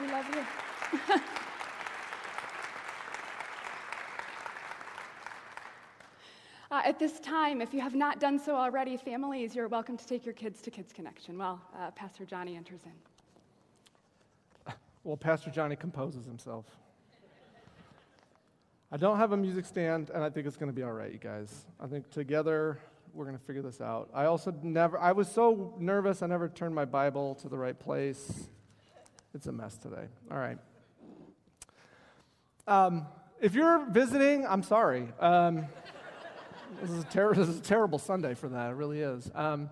We love you. uh, at this time, if you have not done so already, families, you're welcome to take your kids to Kids Connection while uh, Pastor Johnny enters in. Well, Pastor Johnny composes himself. I don't have a music stand, and I think it's going to be all right, you guys. I think together we're going to figure this out. I also never, I was so nervous, I never turned my Bible to the right place. It's a mess today. All right. Um, if you're visiting, I'm sorry. Um, this, is ter- this, is a terrible Sunday for that. It really is. Um,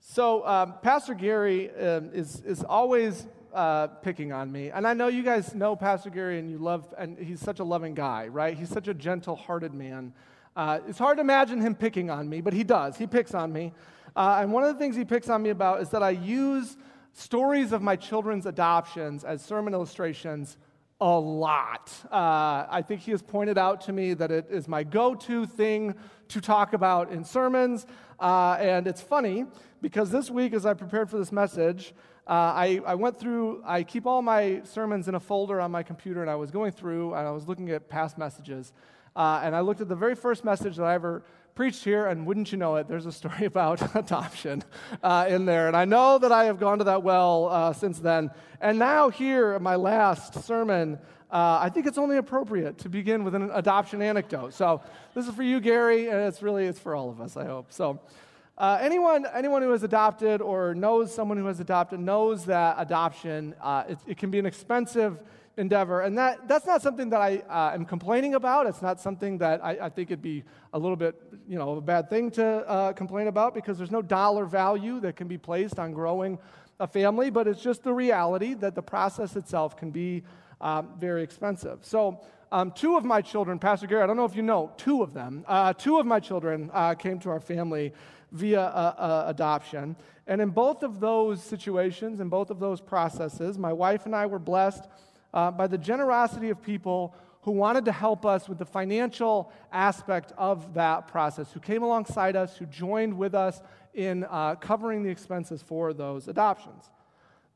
so, um, Pastor Gary um, is, is always uh, picking on me. And I know you guys know Pastor Gary and you love, and he's such a loving guy, right? He's such a gentle hearted man. Uh, it's hard to imagine him picking on me, but he does. He picks on me. Uh, and one of the things he picks on me about is that I use stories of my children's adoptions as sermon illustrations a lot. Uh, I think he has pointed out to me that it is my go to thing to talk about in sermons. Uh, and it's funny because this week, as I prepared for this message, uh, I, I, went through, I keep all my sermons in a folder on my computer, and I was going through and I was looking at past messages. Uh, and I looked at the very first message that I ever preached here, and wouldn't you know it, there's a story about adoption uh, in there. And I know that I have gone to that well uh, since then. And now, here, my last sermon, uh, I think it's only appropriate to begin with an adoption anecdote. So this is for you, Gary, and it's really it's for all of us, I hope. So. Uh, anyone, anyone who has adopted or knows someone who has adopted knows that adoption uh, it, it can be an expensive endeavor. And that, that's not something that I uh, am complaining about. It's not something that I, I, think it'd be a little bit, you know, a bad thing to uh, complain about because there's no dollar value that can be placed on growing a family, but it's just the reality that the process itself can be um, very expensive. So, um, two of my children, Pastor Gary, I don't know if you know, two of them, uh, two of my children uh, came to our family via uh, uh, adoption. And in both of those situations, in both of those processes, my wife and I were blessed uh, by the generosity of people who wanted to help us with the financial aspect of that process, who came alongside us, who joined with us in uh, covering the expenses for those adoptions.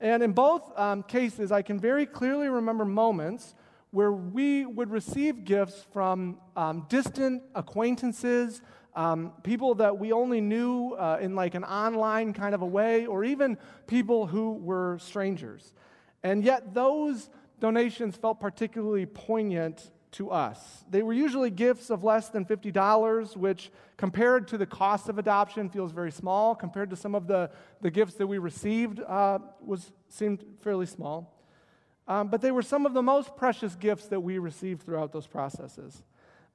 And in both um, cases, I can very clearly remember moments where we would receive gifts from um, distant acquaintances, um, people that we only knew uh, in like an online kind of a way, or even people who were strangers. And yet, those donations felt particularly poignant to us. They were usually gifts of less than $50, which compared to the cost of adoption feels very small. Compared to some of the, the gifts that we received, uh, was, seemed fairly small. Um, but they were some of the most precious gifts that we received throughout those processes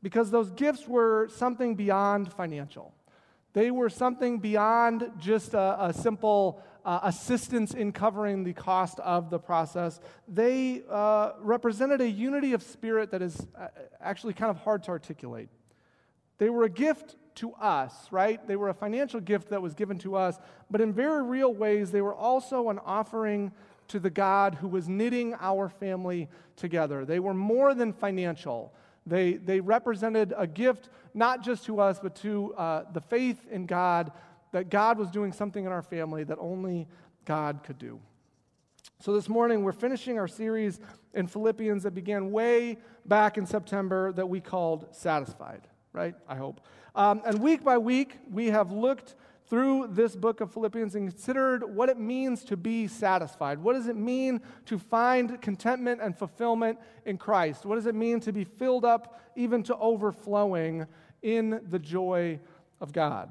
because those gifts were something beyond financial. They were something beyond just a, a simple uh, assistance in covering the cost of the process. They uh, represented a unity of spirit that is uh, actually kind of hard to articulate. They were a gift to us, right? They were a financial gift that was given to us, but in very real ways, they were also an offering to the God who was knitting our family together. They were more than financial. They, they represented a gift not just to us, but to uh, the faith in God that God was doing something in our family that only God could do. So, this morning, we're finishing our series in Philippians that began way back in September that we called Satisfied, right? I hope. Um, and week by week, we have looked through this book of Philippians and considered what it means to be satisfied. What does it mean to find contentment and fulfillment in Christ? What does it mean to be filled up even to overflowing in the joy of God?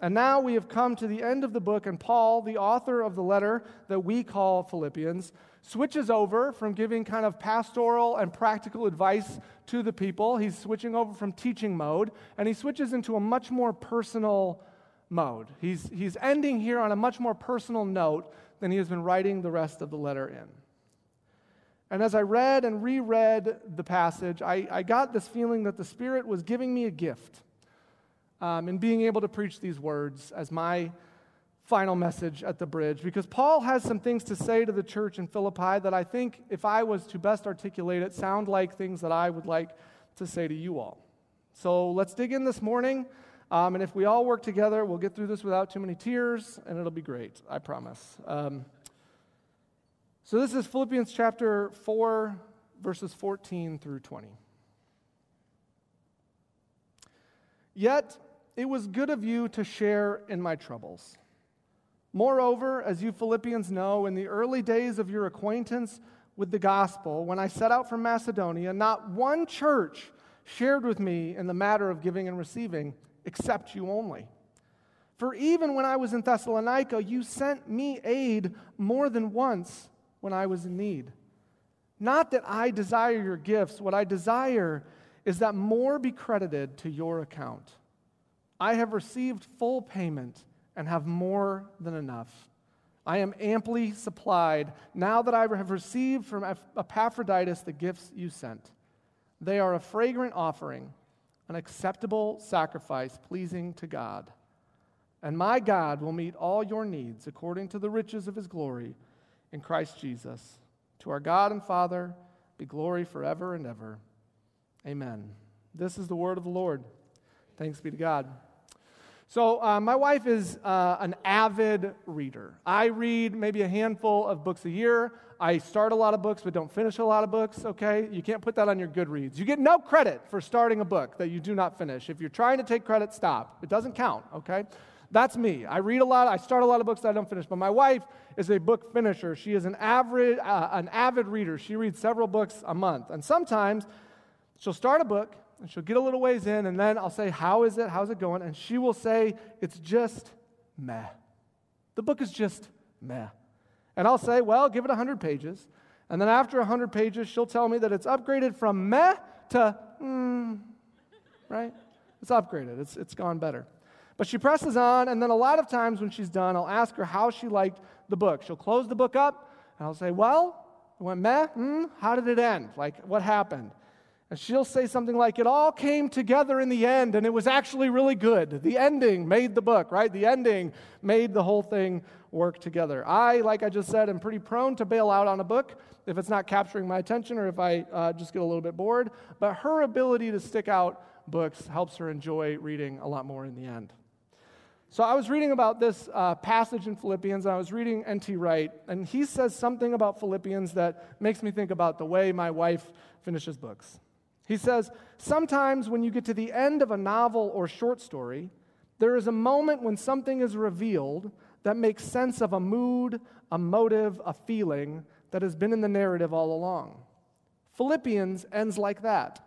And now we have come to the end of the book, and Paul, the author of the letter that we call Philippians, switches over from giving kind of pastoral and practical advice to the people. He's switching over from teaching mode, and he switches into a much more personal mode. He's, he's ending here on a much more personal note than he has been writing the rest of the letter in. And as I read and reread the passage, I, I got this feeling that the Spirit was giving me a gift um, in being able to preach these words as my final message at the bridge because Paul has some things to say to the church in Philippi that I think, if I was to best articulate it, sound like things that I would like to say to you all. So let's dig in this morning. Um, and if we all work together, we'll get through this without too many tears, and it'll be great, I promise. Um, So this is Philippians chapter 4, verses 14 through 20. Yet it was good of you to share in my troubles. Moreover, as you Philippians know, in the early days of your acquaintance with the gospel, when I set out from Macedonia, not one church shared with me in the matter of giving and receiving, except you only. For even when I was in Thessalonica, you sent me aid more than once when I was in need. Not that I desire your gifts, what I desire is that more be credited to your account. I have received full payment and have more than enough. I am amply supplied now that I have received from Epaphroditus the gifts you sent. They are a fragrant offering, an acceptable sacrifice pleasing to God. And my God will meet all your needs according to the riches of his glory in Christ Jesus. To our God and Father be glory forever and ever. Amen. This is the word of the Lord. Thanks be to God. So, uh, my wife is uh, an avid reader. I read maybe a handful of books a year. I start a lot of books, but don't finish a lot of books, okay? You can't put that on your Goodreads. You get no credit for starting a book that you do not finish. If you're trying to take credit, stop. It doesn't count, okay? That's me. I read a lot, I start a lot of books that I don't finish. But my wife is a book finisher. She is an avid, uh, an avid reader. She reads several books a month. And sometimes she'll start a book and she'll get a little ways in, and then I'll say, How is it? How's it going? And she will say, It's just meh. The book is just meh. And I'll say, Well, give it 100 pages. And then after 100 pages, she'll tell me that it's upgraded from meh to, hmm, right? It's upgraded, it's, it's gone better. But she presses on, and then a lot of times when she's done, I'll ask her how she liked the book. She'll close the book up, and I'll say, Well, it went meh, hmm, how did it end? Like, what happened? And she'll say something like, It all came together in the end, and it was actually really good. The ending made the book, right? The ending made the whole thing work together. I, like I just said, am pretty prone to bail out on a book if it's not capturing my attention or if I uh, just get a little bit bored. But her ability to stick out books helps her enjoy reading a lot more in the end. So I was reading about this uh, passage in Philippians, and I was reading N.T. Wright, and he says something about Philippians that makes me think about the way my wife finishes books. He says, Sometimes when you get to the end of a novel or short story, there is a moment when something is revealed that makes sense of a mood, a motive, a feeling that has been in the narrative all along. Philippians ends like that.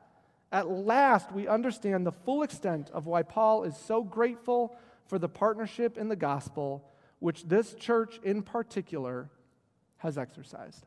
At last, we understand the full extent of why Paul is so grateful for the partnership in the gospel, which this church in particular has exercised.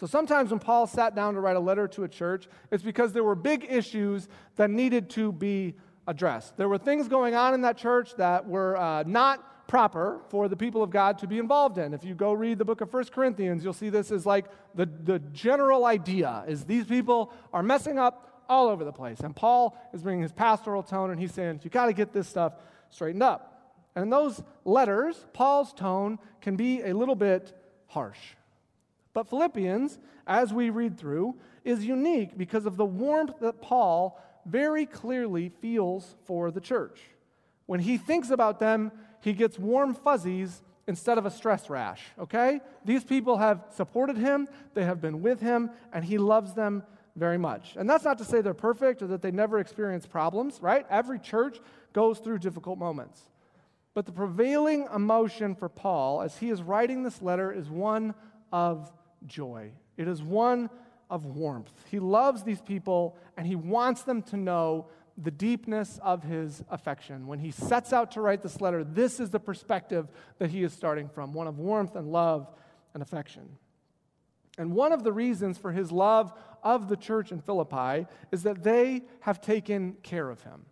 So sometimes when Paul sat down to write a letter to a church, it's because there were big issues that needed to be addressed. There were things going on in that church that were uh, not proper for the people of God to be involved in. If you go read the book of First Corinthians, you'll see this is like the, the general idea is these people are messing up all over the place. And Paul is bringing his pastoral tone and he's saying, you got to get this stuff straightened up. And in those letters, Paul's tone can be a little bit harsh. But Philippians, as we read through, is unique because of the warmth that Paul very clearly feels for the church. When he thinks about them, he gets warm fuzzies instead of a stress rash, okay? These people have supported him, they have been with him, and he loves them very much. And that's not to say they're perfect or that they never experience problems, right? Every church goes through difficult moments. But the prevailing emotion for Paul as he is writing this letter is one of joy. It is one of warmth. He loves these people and he wants them to know the deepness of his affection. When he sets out to write this letter, this is the perspective that he is starting from one of warmth and love and affection. And one of the reasons for his love of the church in Philippi is that they have taken care of him.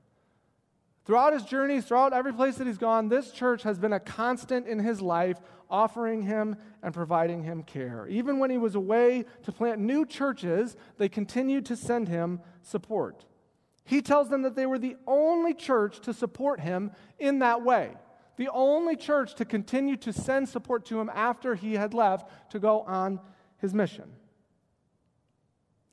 Throughout his journeys, throughout every place that he's gone, this church has been a constant in his life, offering him and providing him care. Even when he was away to plant new churches, they continued to send him support. He tells them that they were the only church to support him in that way, the only church to continue to send support to him after he had left to go on his mission.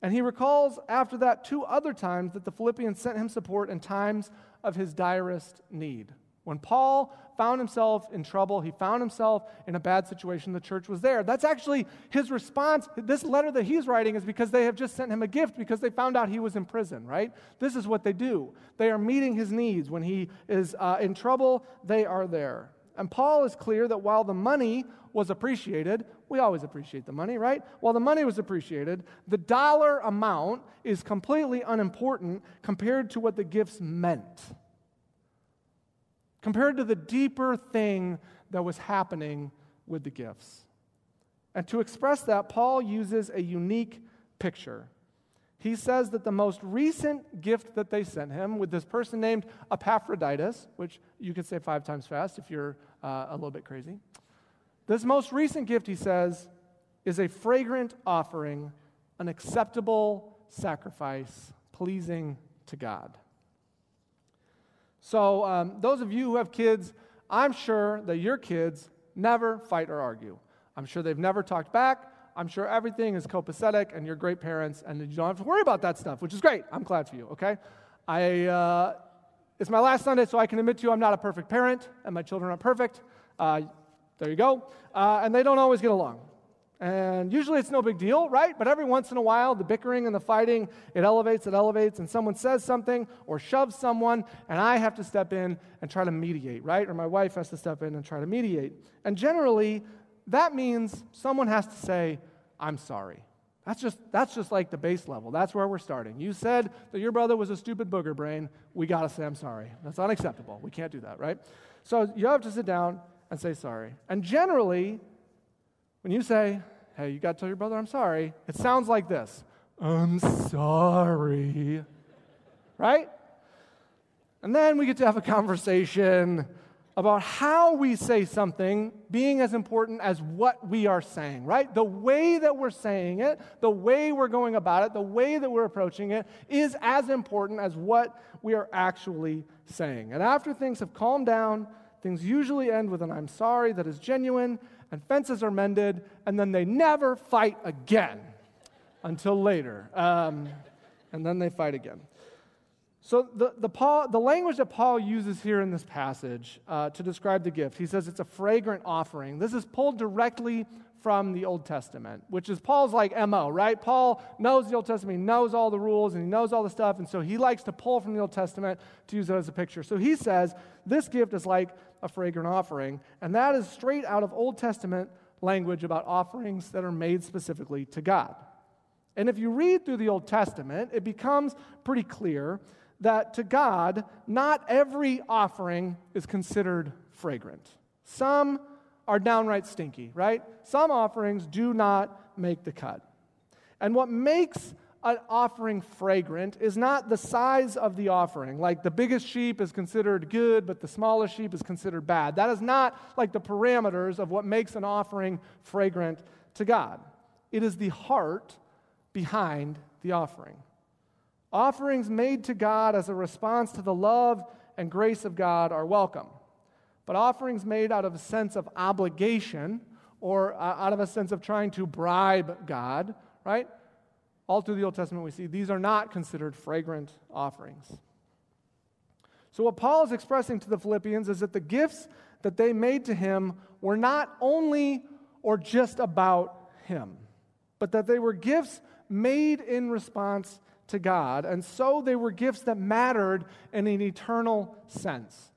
And he recalls after that two other times that the Philippians sent him support in times of his direst need. When Paul found himself in trouble, he found himself in a bad situation, the church was there. That's actually his response. This letter that he's writing is because they have just sent him a gift because they found out he was in prison, right? This is what they do. They are meeting his needs. When he is uh, in trouble, they are there. And Paul is clear that while the money was appreciated, we always appreciate the money, right? While the money was appreciated, the dollar amount is completely unimportant compared to what the gifts meant compared to the deeper thing that was happening with the gifts. And to express that, Paul uses a unique picture. He says that the most recent gift that they sent him with this person named Epaphroditus, which you could say five times fast if you're uh, a little bit crazy. This most recent gift, he says, is a fragrant offering, an acceptable sacrifice, pleasing to God. So, um, those of you who have kids, I'm sure that your kids never fight or argue. I'm sure they've never talked back. I'm sure everything is copacetic and you're great parents and you don't have to worry about that stuff, which is great. I'm glad for you, okay? I, uh, it's my last Sunday, so I can admit to you I'm not a perfect parent and my children aren't perfect. Uh, there you go. Uh, and they don't always get along. And usually it's no big deal, right? But every once in a while, the bickering and the fighting, it elevates, it elevates, and someone says something or shoves someone, and I have to step in and try to mediate, right? Or my wife has to step in and try to mediate. And generally, that means someone has to say, I'm sorry. That's just, that's just like the base level. That's where we're starting. You said that your brother was a stupid booger brain. We got to say, I'm sorry. That's unacceptable. We can't do that, right? So you have to sit down and say sorry. And generally, when you say, hey, you got to tell your brother I'm sorry, it sounds like this I'm sorry. Right? And then we get to have a conversation about how we say something being as important as what we are saying, right? The way that we're saying it, the way we're going about it, the way that we're approaching it is as important as what we are actually saying. And after things have calmed down, things usually end with an I'm sorry that is genuine and fences are mended, and then they never fight again until later. Um, and then they fight again. So, the, the, Paul, the language that Paul uses here in this passage uh, to describe the gift, he says it's a fragrant offering. This is pulled directly from the Old Testament, which is Paul's like MO, right? Paul knows the Old Testament, he knows all the rules, and he knows all the stuff, and so he likes to pull from the Old Testament to use it as a picture. So he says this gift is like a fragrant offering, and that is straight out of Old Testament language about offerings that are made specifically to God. And if you read through the Old Testament, it becomes pretty clear that to God, not every offering is considered fragrant. Some are downright stinky, right? Some offerings do not make the cut. And what makes an offering fragrant is not the size of the offering. Like the biggest sheep is considered good, but the smallest sheep is considered bad. That is not like the parameters of what makes an offering fragrant to God. It is the heart behind the offering. Offerings made to God as a response to the love and grace of God are welcome. But offerings made out of a sense of obligation or uh, out of a sense of trying to bribe God, right? All through the Old Testament, we see these are not considered fragrant offerings. So, what Paul is expressing to the Philippians is that the gifts that they made to him were not only or just about him, but that they were gifts made in response to God. And so they were gifts that mattered in an eternal sense.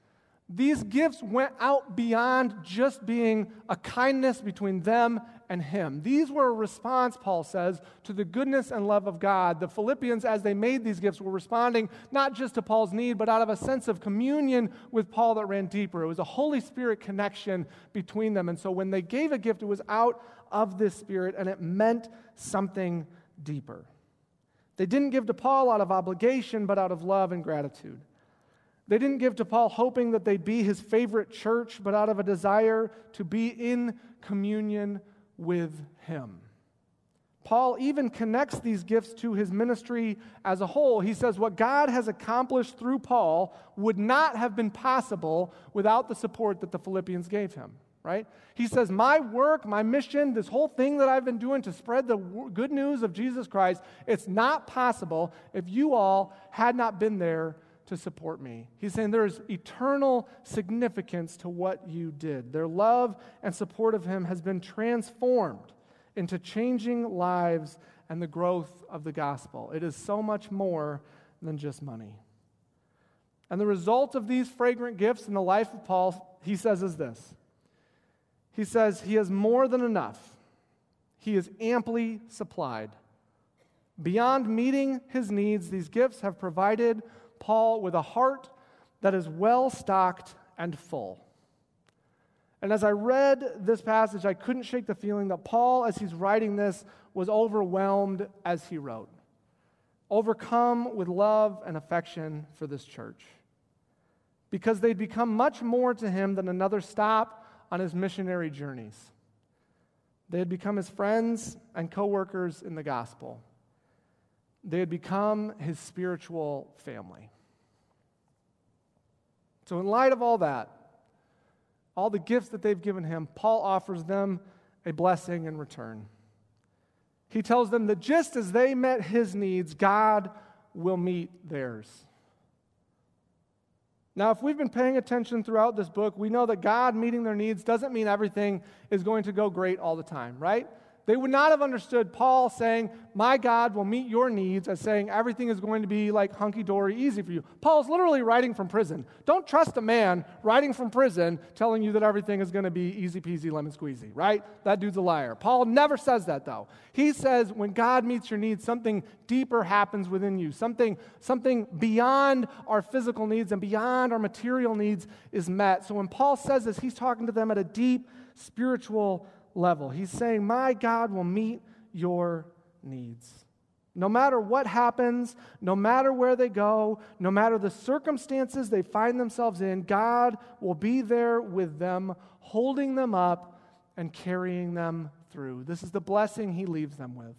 These gifts went out beyond just being a kindness between them and Him. These were a response, Paul says, to the goodness and love of God. The Philippians, as they made these gifts, were responding not just to Paul's need, but out of a sense of communion with Paul that ran deeper. It was a Holy Spirit connection between them. And so when they gave a gift, it was out of this Spirit and it meant something deeper. They didn't give to Paul out of obligation, but out of love and gratitude. They didn't give to Paul hoping that they'd be his favorite church, but out of a desire to be in communion with him. Paul even connects these gifts to his ministry as a whole. He says what God has accomplished through Paul would not have been possible without the support that the Philippians gave him, right? He says, My work, my mission, this whole thing that I've been doing to spread the good news of Jesus Christ, it's not possible if you all had not been there to support me. He's saying there is eternal significance to what you did. Their love and support of him has been transformed into changing lives and the growth of the gospel. It is so much more than just money. And the result of these fragrant gifts in the life of Paul, he says, is this. He says, He has more than enough. He is amply supplied. Beyond meeting his needs, these gifts have provided Paul with a heart that is well stocked and full. And as I read this passage, I couldn't shake the feeling that Paul, as he's writing this, was overwhelmed as he wrote, overcome with love and affection for this church. Because they'd become much more to him than another stop on his missionary journeys. They had become his friends and co workers in the gospel. They had become his spiritual family. So, in light of all that, all the gifts that they've given him, Paul offers them a blessing in return. He tells them that just as they met his needs, God will meet theirs. Now, if we've been paying attention throughout this book, we know that God meeting their needs doesn't mean everything is going to go great all the time, right? They would not have understood Paul saying, My God will meet your needs, as saying everything is going to be like hunky dory, easy for you. Paul's literally writing from prison. Don't trust a man writing from prison telling you that everything is going to be easy peasy, lemon squeezy, right? That dude's a liar. Paul never says that, though. He says, When God meets your needs, something deeper happens within you, something, something beyond our physical needs and beyond our material needs is met. So when Paul says this, he's talking to them at a deep spiritual level. He's saying, My God will meet your needs. No matter what happens, no matter where they go, no matter the circumstances they find themselves in, God will be there with them, holding them up and carrying them through. This is the blessing he leaves them with.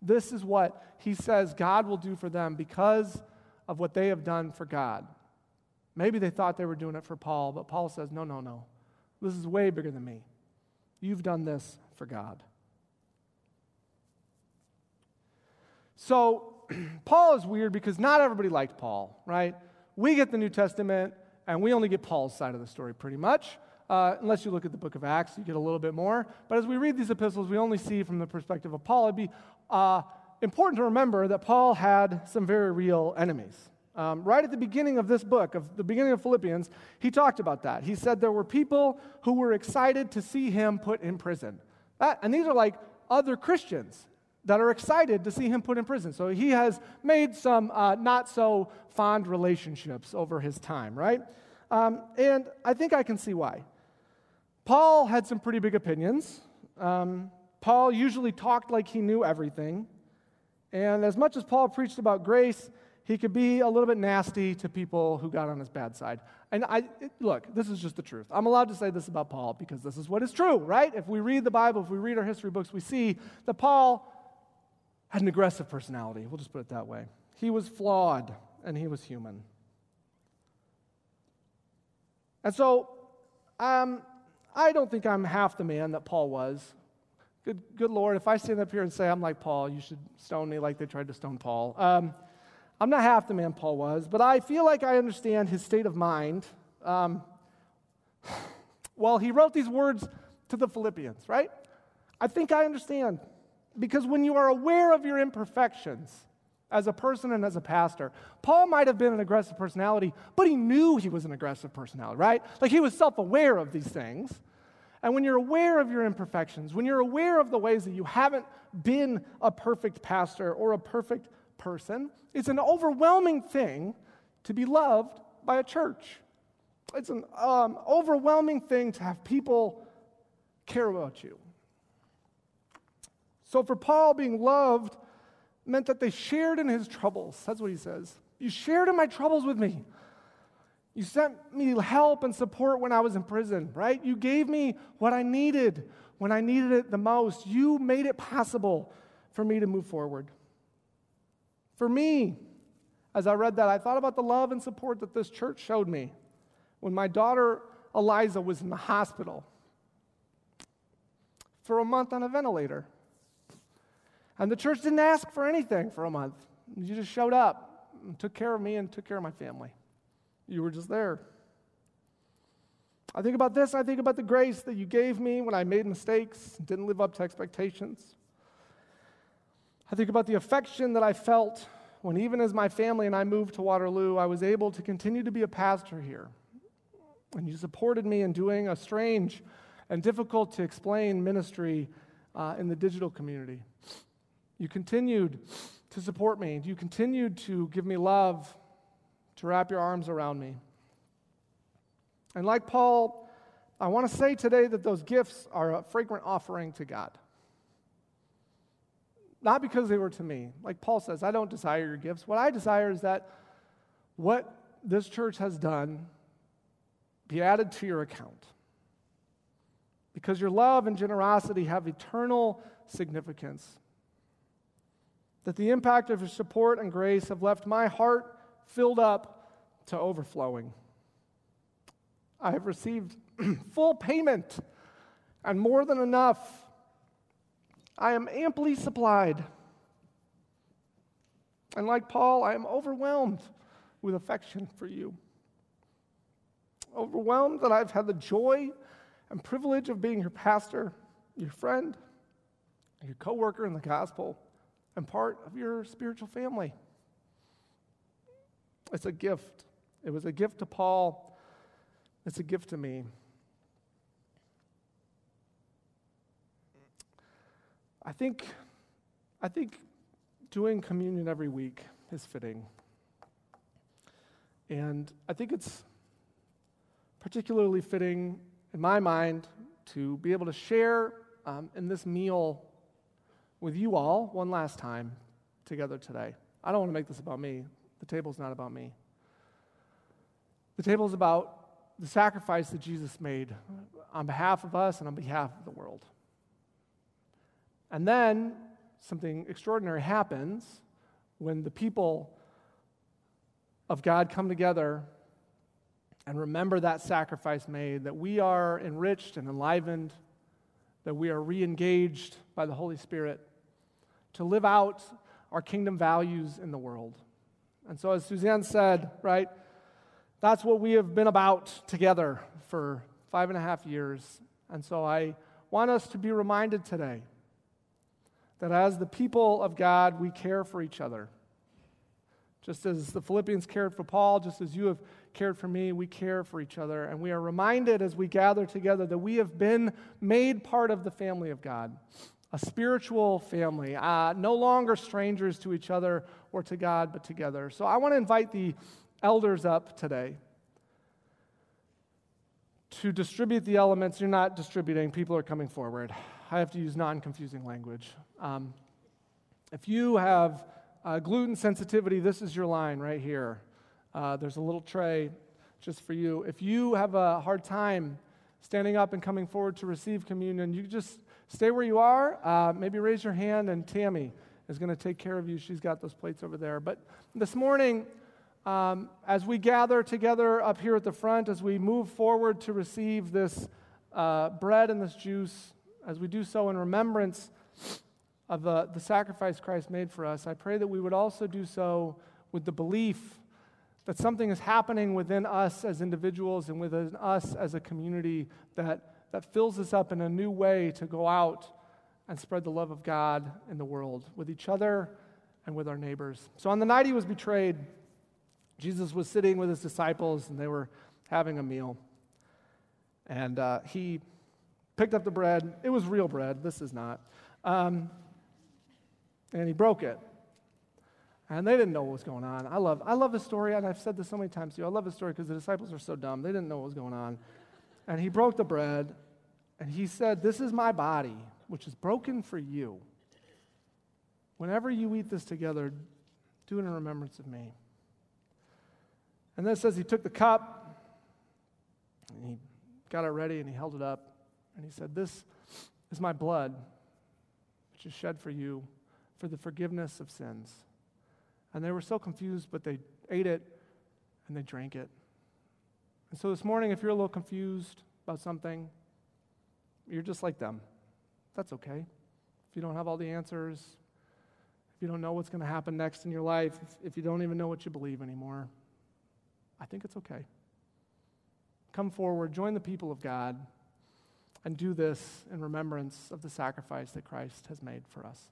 This is what he says God will do for them because of what they have done for God. Maybe they thought they were doing it for Paul, but Paul says, No, no, no. This is way bigger than me. You've done this for God. So, Paul is weird because not everybody liked Paul, right? We get the New Testament and we only get Paul's side of the story pretty much. Uh, unless you look at the book of Acts, you get a little bit more. But as we read these epistles, we only see from the perspective of Paul. It'd be uh, important to remember that Paul had some very real enemies. Um, right at the beginning of this book, of the beginning of Philippians, he talked about that. He said there were people who were excited to see him put in prison. That, and these are like other Christians that are excited to see him put in prison. So he has made some uh, not so fond relationships over his time, right? Um, and I think I can see why. Paul had some pretty big opinions. Um, Paul usually talked like he knew everything. And as much as Paul preached about grace, he could be a little bit nasty to people who got on his bad side. And I look, this is just the truth. I'm allowed to say this about Paul because this is what is true, right? If we read the Bible, if we read our history books, we see that Paul had an aggressive personality. We'll just put it that way. He was flawed and he was human. And so, um, I don't think I'm half the man that Paul was. Good, good Lord, if I stand up here and say I'm like Paul, you should stone me like they tried to stone Paul. Um, I'm not half the man Paul was, but I feel like I understand his state of mind. Um, well, he wrote these words to the Philippians, right? I think I understand. Because when you are aware of your imperfections as a person and as a pastor, Paul might have been an aggressive personality, but he knew he was an aggressive personality, right? Like he was self aware of these things. And when you're aware of your imperfections, when you're aware of the ways that you haven't been a perfect pastor or a perfect person, it's an overwhelming thing to be loved by a church. It's an um, overwhelming thing to have people care about you. So, for Paul, being loved meant that they shared in his troubles. That's what he says. You shared in my troubles with me. You sent me help and support when I was in prison, right? You gave me what I needed when I needed it the most. You made it possible for me to move forward. For me, as I read that, I thought about the love and support that this church showed me when my daughter Eliza was in the hospital for a month on a ventilator. And the church didn't ask for anything for a month. You just showed up and took care of me and took care of my family. You were just there. I think about this, I think about the grace that you gave me when I made mistakes, didn't live up to expectations. I think about the affection that I felt when, even as my family and I moved to Waterloo, I was able to continue to be a pastor here. And you supported me in doing a strange and difficult to explain ministry uh, in the digital community. You continued to support me, you continued to give me love, to wrap your arms around me. And like Paul, I want to say today that those gifts are a fragrant offering to God. Not because they were to me. Like Paul says, I don't desire your gifts. What I desire is that what this church has done be added to your account. Because your love and generosity have eternal significance. That the impact of your support and grace have left my heart filled up to overflowing. I have received full payment and more than enough. I am amply supplied. And like Paul, I am overwhelmed with affection for you. Overwhelmed that I've had the joy and privilege of being your pastor, your friend, your coworker in the gospel, and part of your spiritual family. It's a gift. It was a gift to Paul it's a gift to me. I think, I think doing communion every week is fitting. And I think it's particularly fitting, in my mind, to be able to share um, in this meal with you all one last time together today. I don't want to make this about me. The table's not about me. The table's about the sacrifice that Jesus made on behalf of us and on behalf of the world. And then something extraordinary happens when the people of God come together and remember that sacrifice made, that we are enriched and enlivened, that we are re engaged by the Holy Spirit to live out our kingdom values in the world. And so, as Suzanne said, right, that's what we have been about together for five and a half years. And so I want us to be reminded today that as the people of God, we care for each other. Just as the Philippians cared for Paul, just as you have cared for me, we care for each other. And we are reminded as we gather together that we have been made part of the family of God, a spiritual family, uh, no longer strangers to each other or to God, but together. So I want to invite the elders up today to distribute the elements. You're not distributing, people are coming forward. I have to use non confusing language. Um, if you have uh, gluten sensitivity, this is your line right here. Uh, there's a little tray just for you. If you have a hard time standing up and coming forward to receive communion, you just stay where you are. Uh, maybe raise your hand, and Tammy is going to take care of you. She's got those plates over there. But this morning, um, as we gather together up here at the front, as we move forward to receive this uh, bread and this juice, as we do so in remembrance of the, the sacrifice Christ made for us, I pray that we would also do so with the belief that something is happening within us as individuals and within us as a community that, that fills us up in a new way to go out and spread the love of God in the world with each other and with our neighbors. So on the night he was betrayed, Jesus was sitting with his disciples and they were having a meal. And uh, he picked up the bread. It was real bread. This is not. Um, and he broke it. And they didn't know what was going on. I love, I love the story, and I've said this so many times to you. I love the story because the disciples are so dumb. They didn't know what was going on. And he broke the bread, and he said, This is my body, which is broken for you. Whenever you eat this together, do it in remembrance of me. And then it says he took the cup and he got it ready and he held it up and he said, This is my blood, which is shed for you for the forgiveness of sins. And they were so confused, but they ate it and they drank it. And so this morning, if you're a little confused about something, you're just like them. That's okay. If you don't have all the answers, if you don't know what's going to happen next in your life, if, you don't even know what you believe anymore, I think it's okay. Come forward, join the people of God, and do this in remembrance of the sacrifice that Christ has made for us.